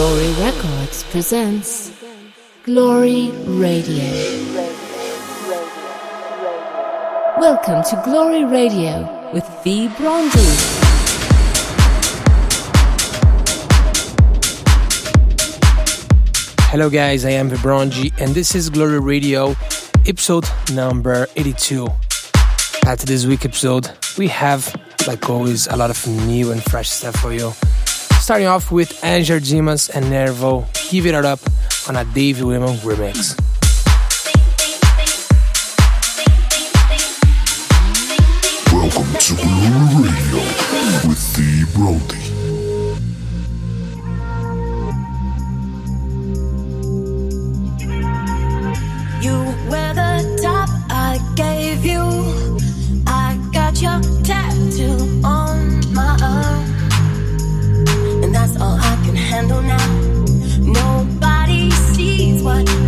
Glory Records presents Glory Radio. Welcome to Glory Radio with V. Brondu. Hello, guys, I am Vibronji, and this is Glory Radio, episode number 82. At this week episode, we have, like always, a lot of new and fresh stuff for you. Starting off with Angel Dimas and Nervo, Give It Up on a Dave Women remix. Welcome to Blue Radio with the Brody. all I can handle now. Nobody sees what.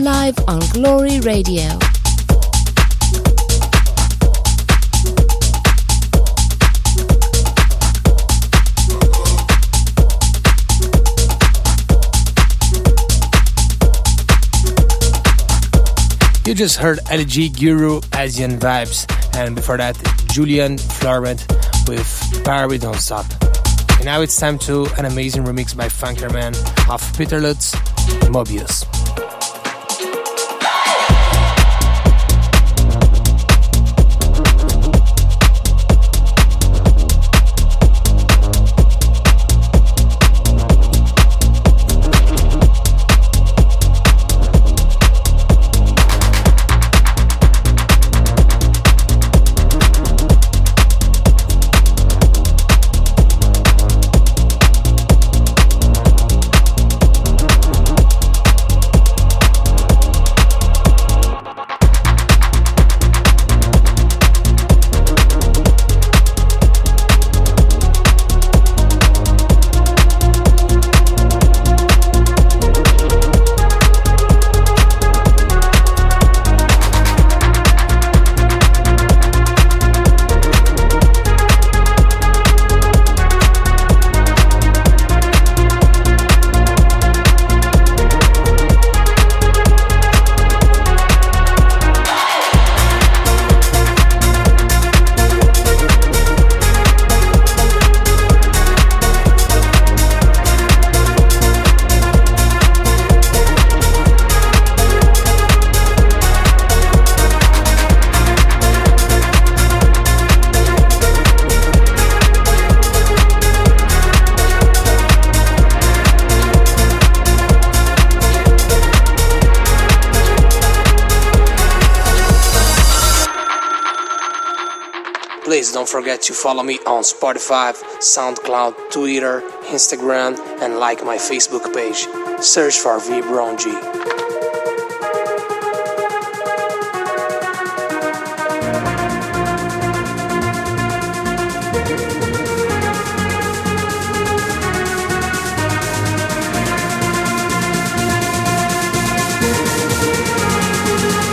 Live on Glory Radio. You just heard LG Guru Asian Vibes, and before that, Julian Florent with Barry Don't Stop. And now it's time to an amazing remix by Funkerman of Peter Lutz, Mobius. Forget to follow me on Spotify, SoundCloud, Twitter, Instagram, and like my Facebook page. Search for V G.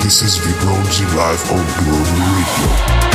This is Vibronzi live on Global Radio.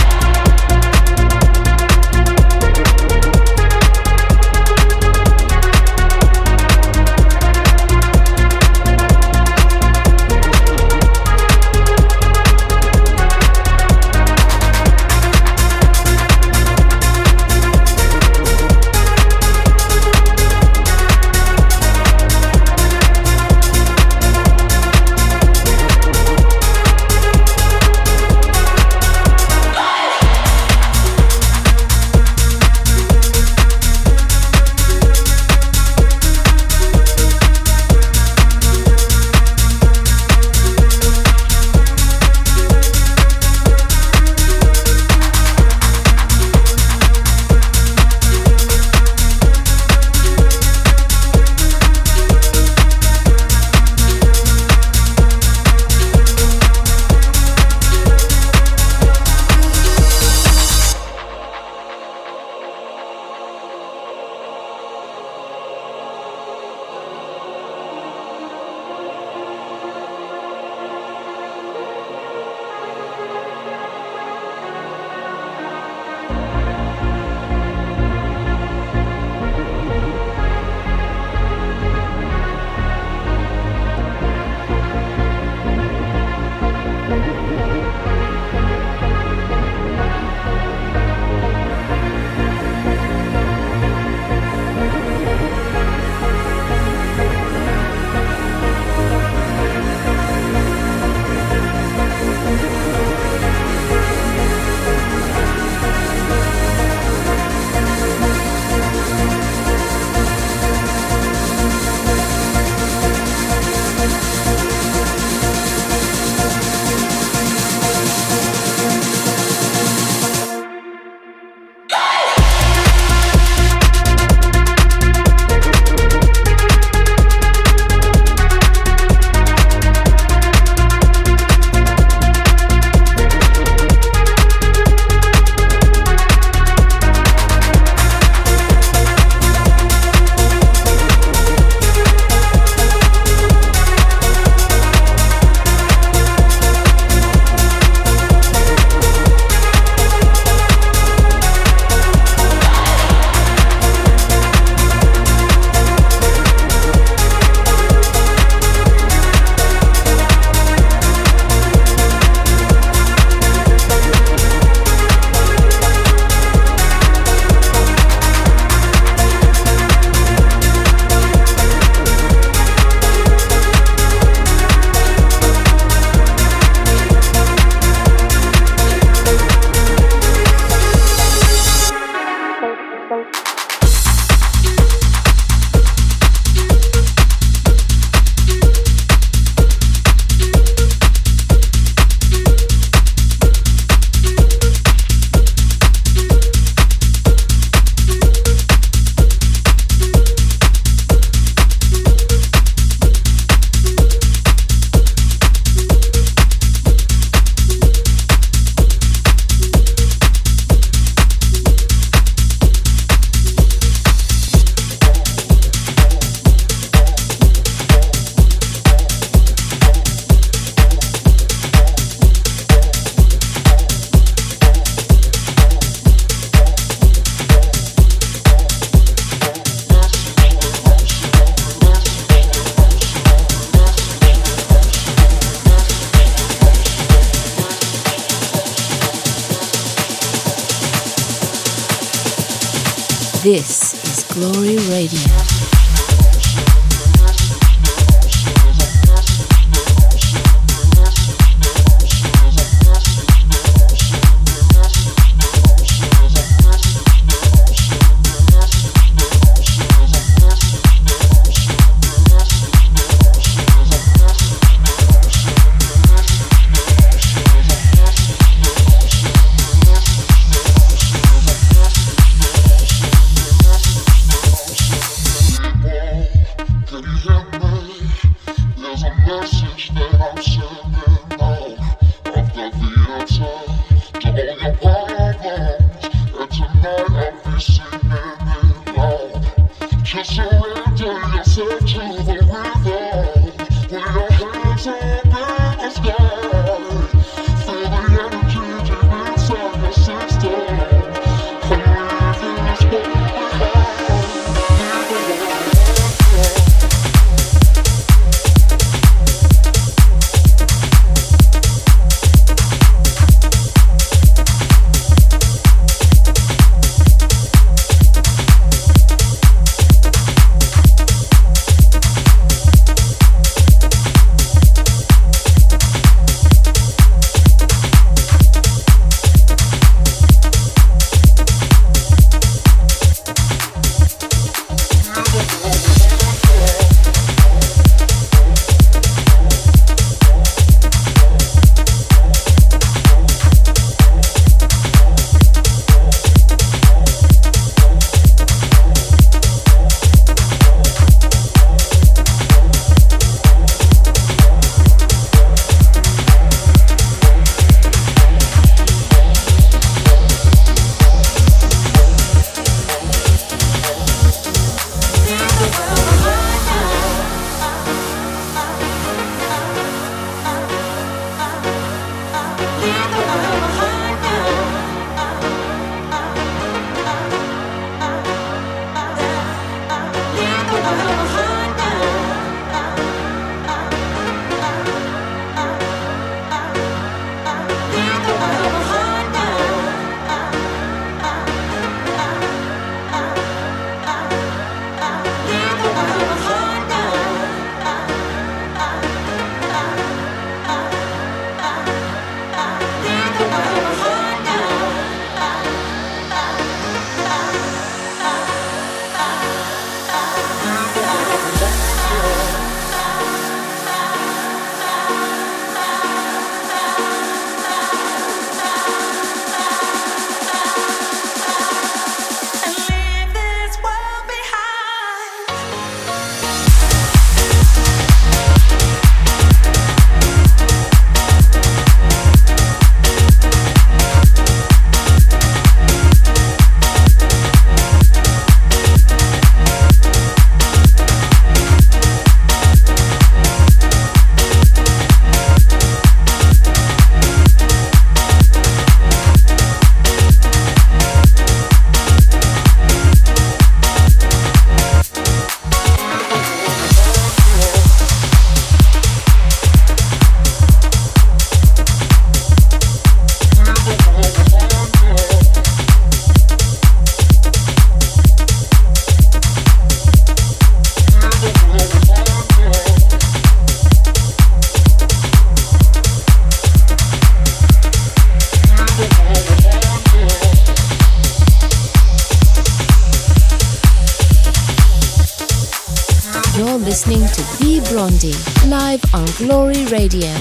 Radio.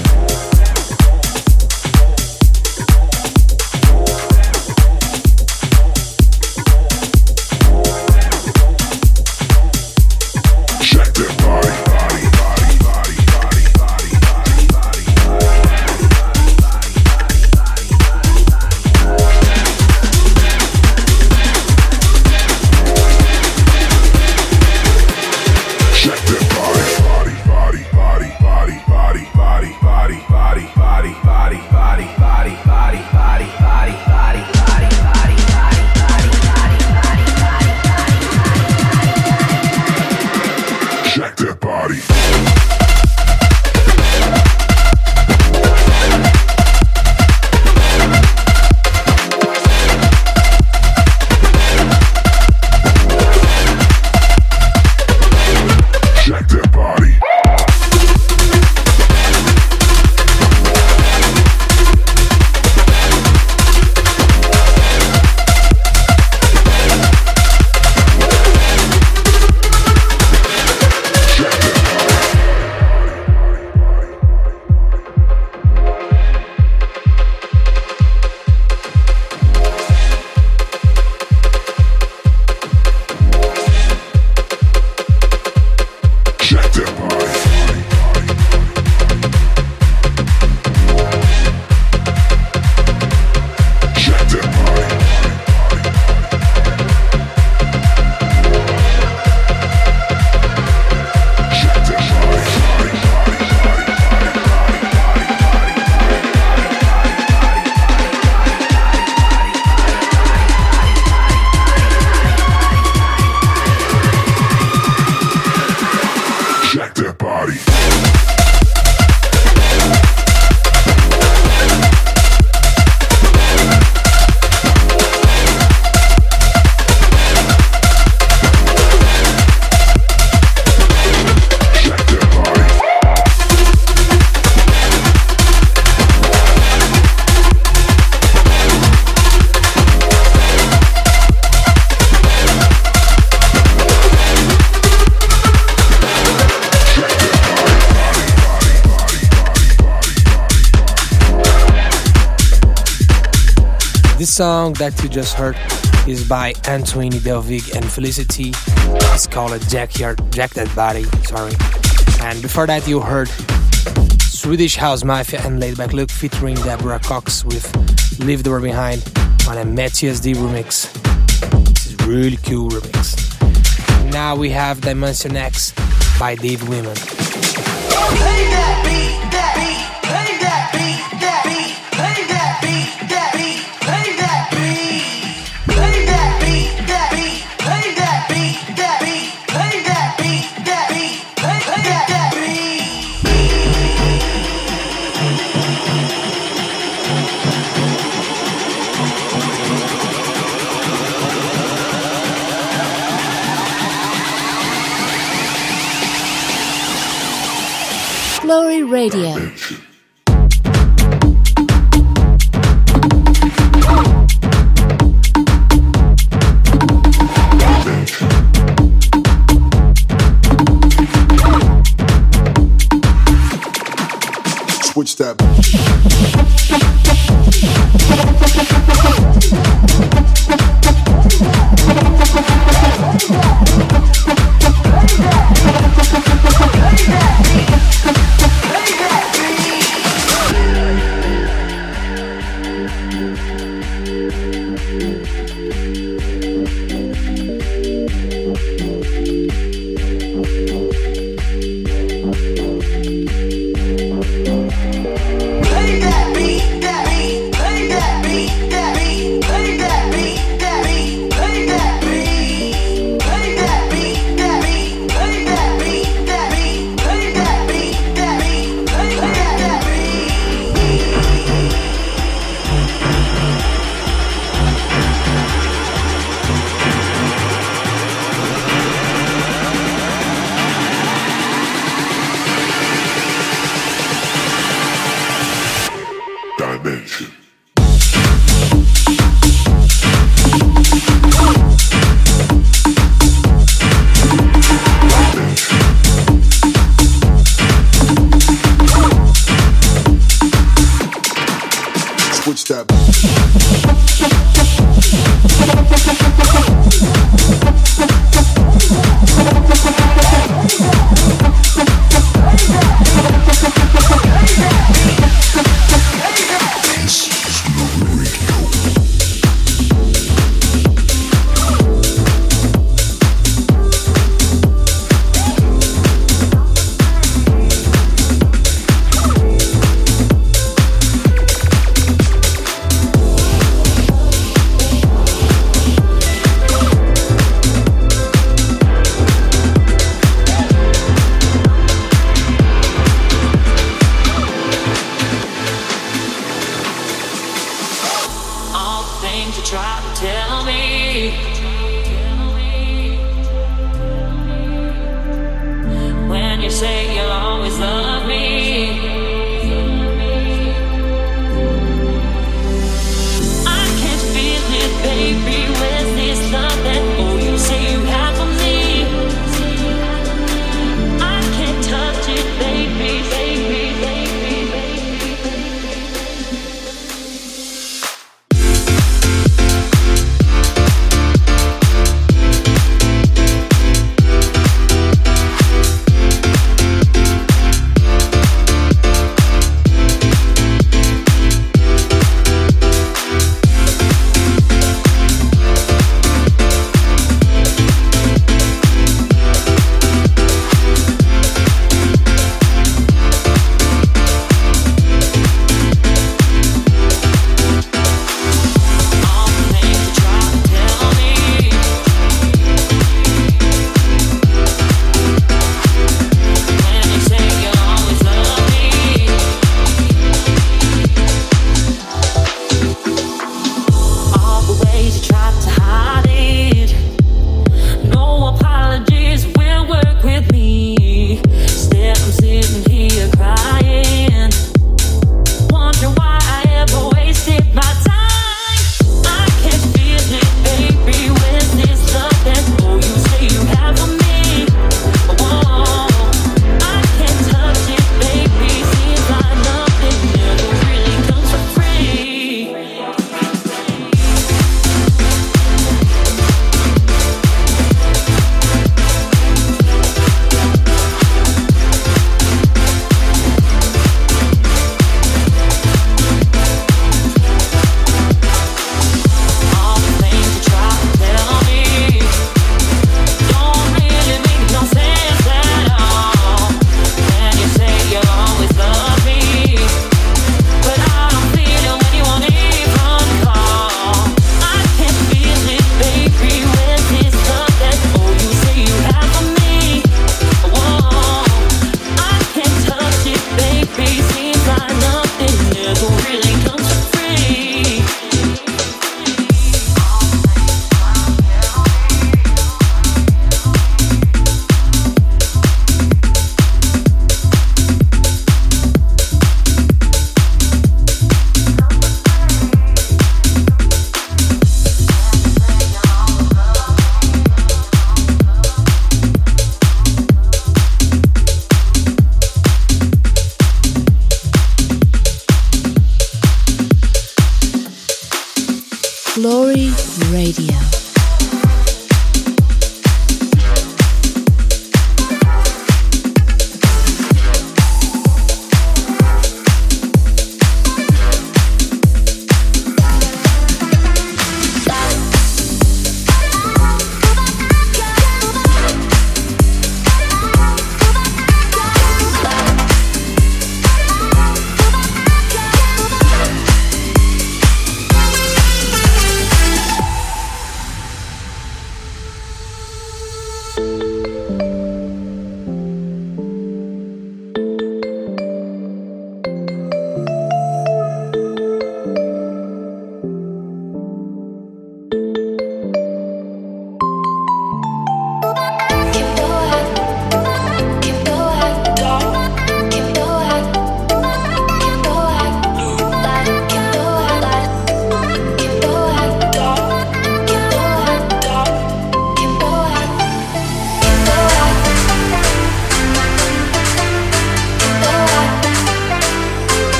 Song that you just heard is by Antoine Delvig and Felicity. It's called a Jack, That Body, sorry. And before that you heard Swedish House Mafia and Laidback Luke featuring Deborah Cox with Leave the World Behind on a Matthias D remix. This is really cool remix. Now we have Dimension X by Dave Wiman. Radio.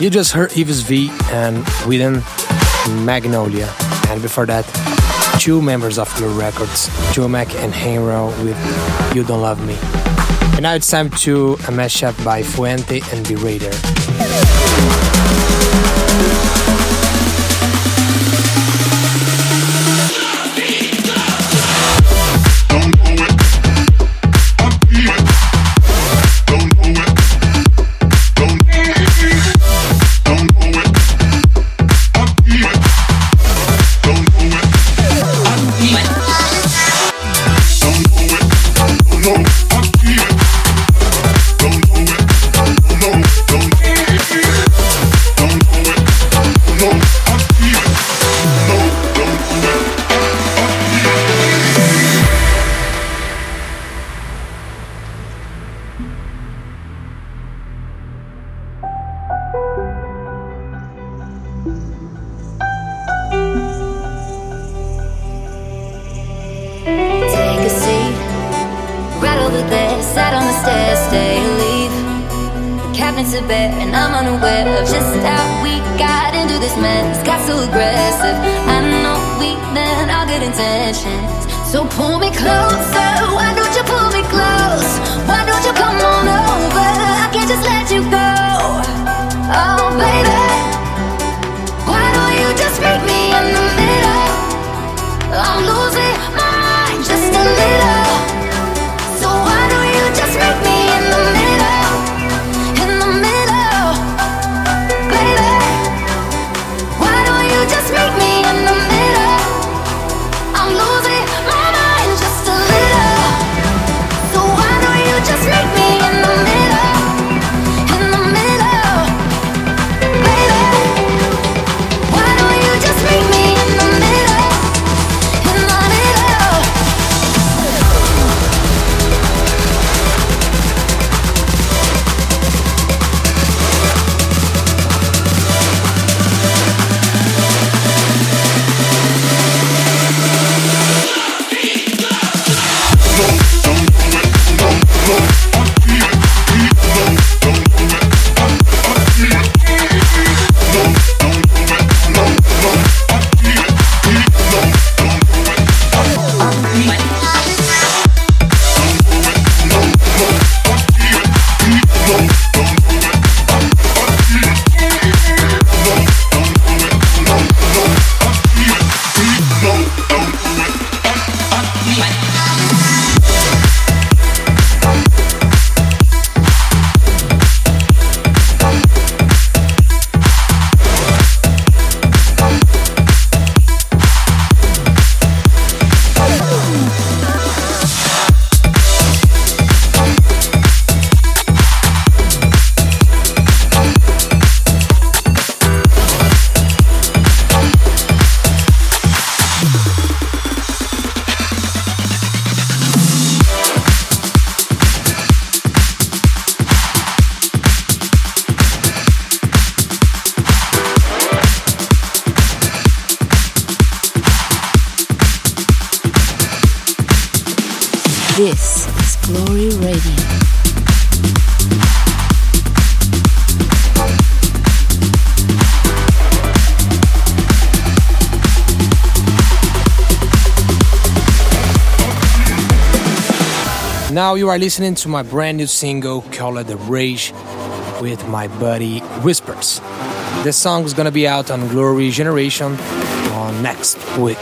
You just heard Yves V and Within Magnolia, and before that, two members of Blue Records, Joe Mack and Heinro with You Don't Love Me. And now it's time to a mashup by Fuente and B Raider. You are listening to my brand new single called The Rage with my buddy Whispers. This song is gonna be out on Glory Generation on next week.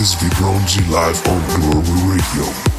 This is Vibronzi live on Global Radio.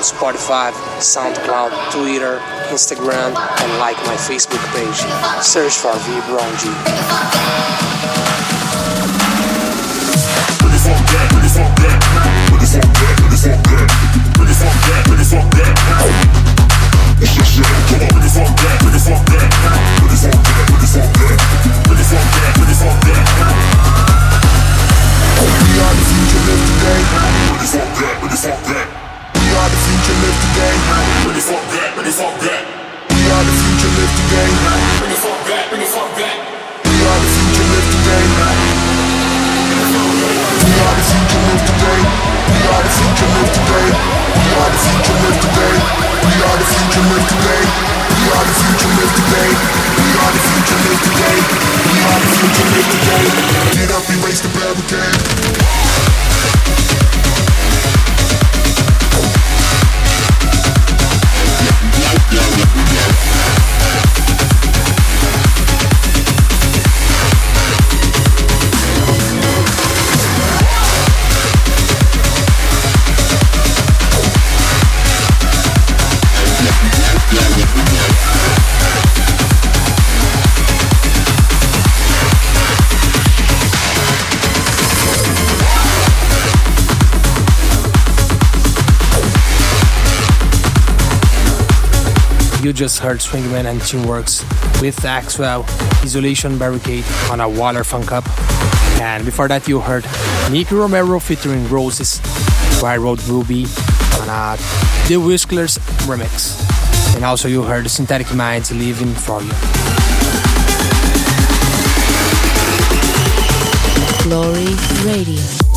On Spotify, SoundCloud, Twitter, Instagram, and like my Facebook page. Search for V We are the future, live today. We are the future, live today. We are the future, live today. We are the future, live today. We are the future, live today. We are the future, live today. Get up, erase the barricade. You just heard Swingman and Teamworks with Axwell, Isolation Barricade on a Waller Funk Up. And before that, you heard Nicky Romero featuring Roses by Road Ruby on a The Whistlers remix. And also, you heard Synthetic Minds Living for You. Glory Radio.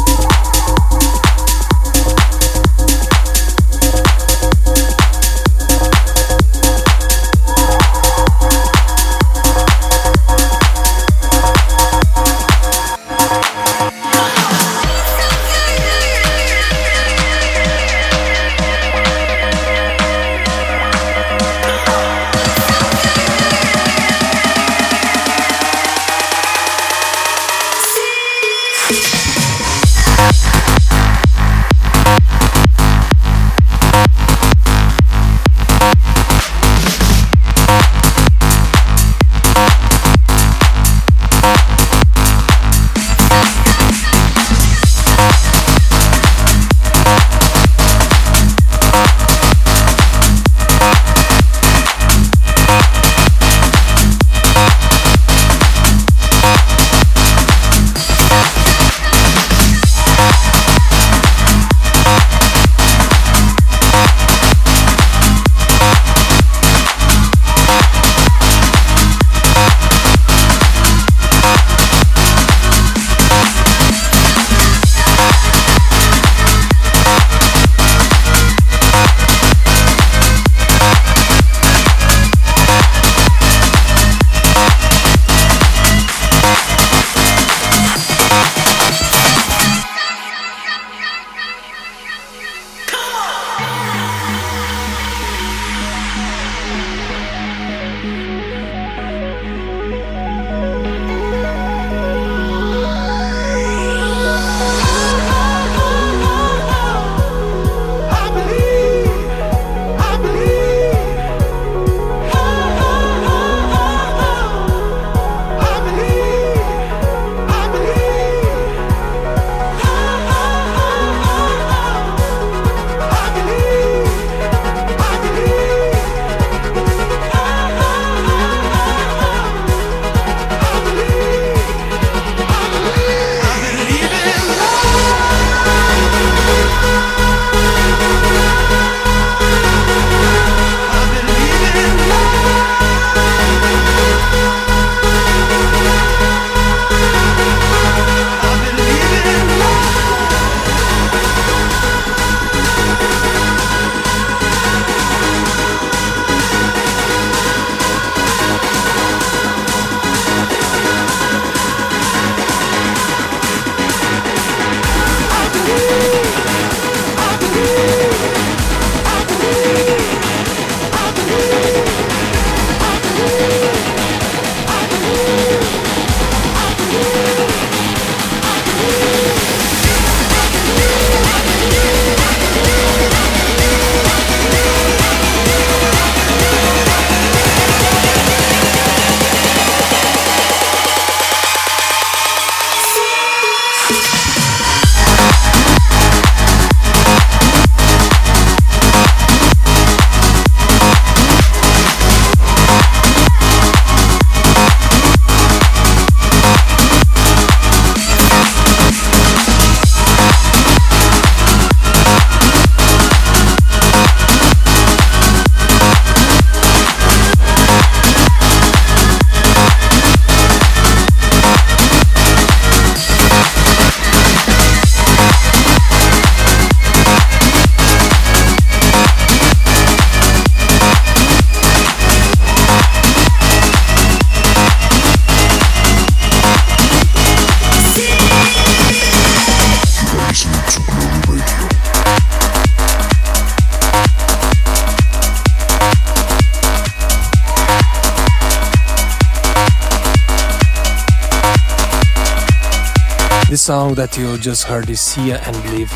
Song that you just heard is Sia and Believe,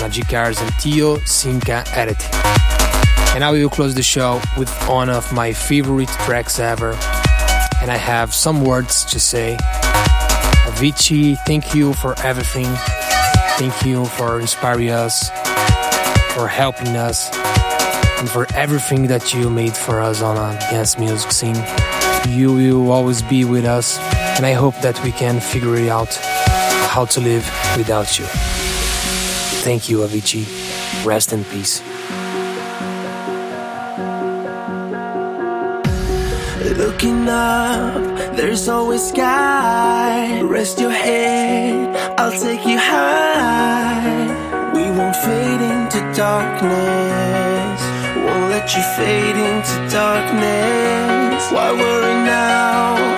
Magic Cars and Tio Sinka editing. And we will close the show with one of my favorite tracks ever. And I have some words to say. Avicii, thank you for everything. Thank you for inspiring us, for helping us, and for everything that you made for us on a dance music scene. You will always be with us, and I hope that we can figure it out how to live without you. Thank you, Avicii. Rest in peace. Looking up, there's always sky. Rest your head, I'll take you high. We won't fade into darkness. Won't let you fade into darkness. Why worry now?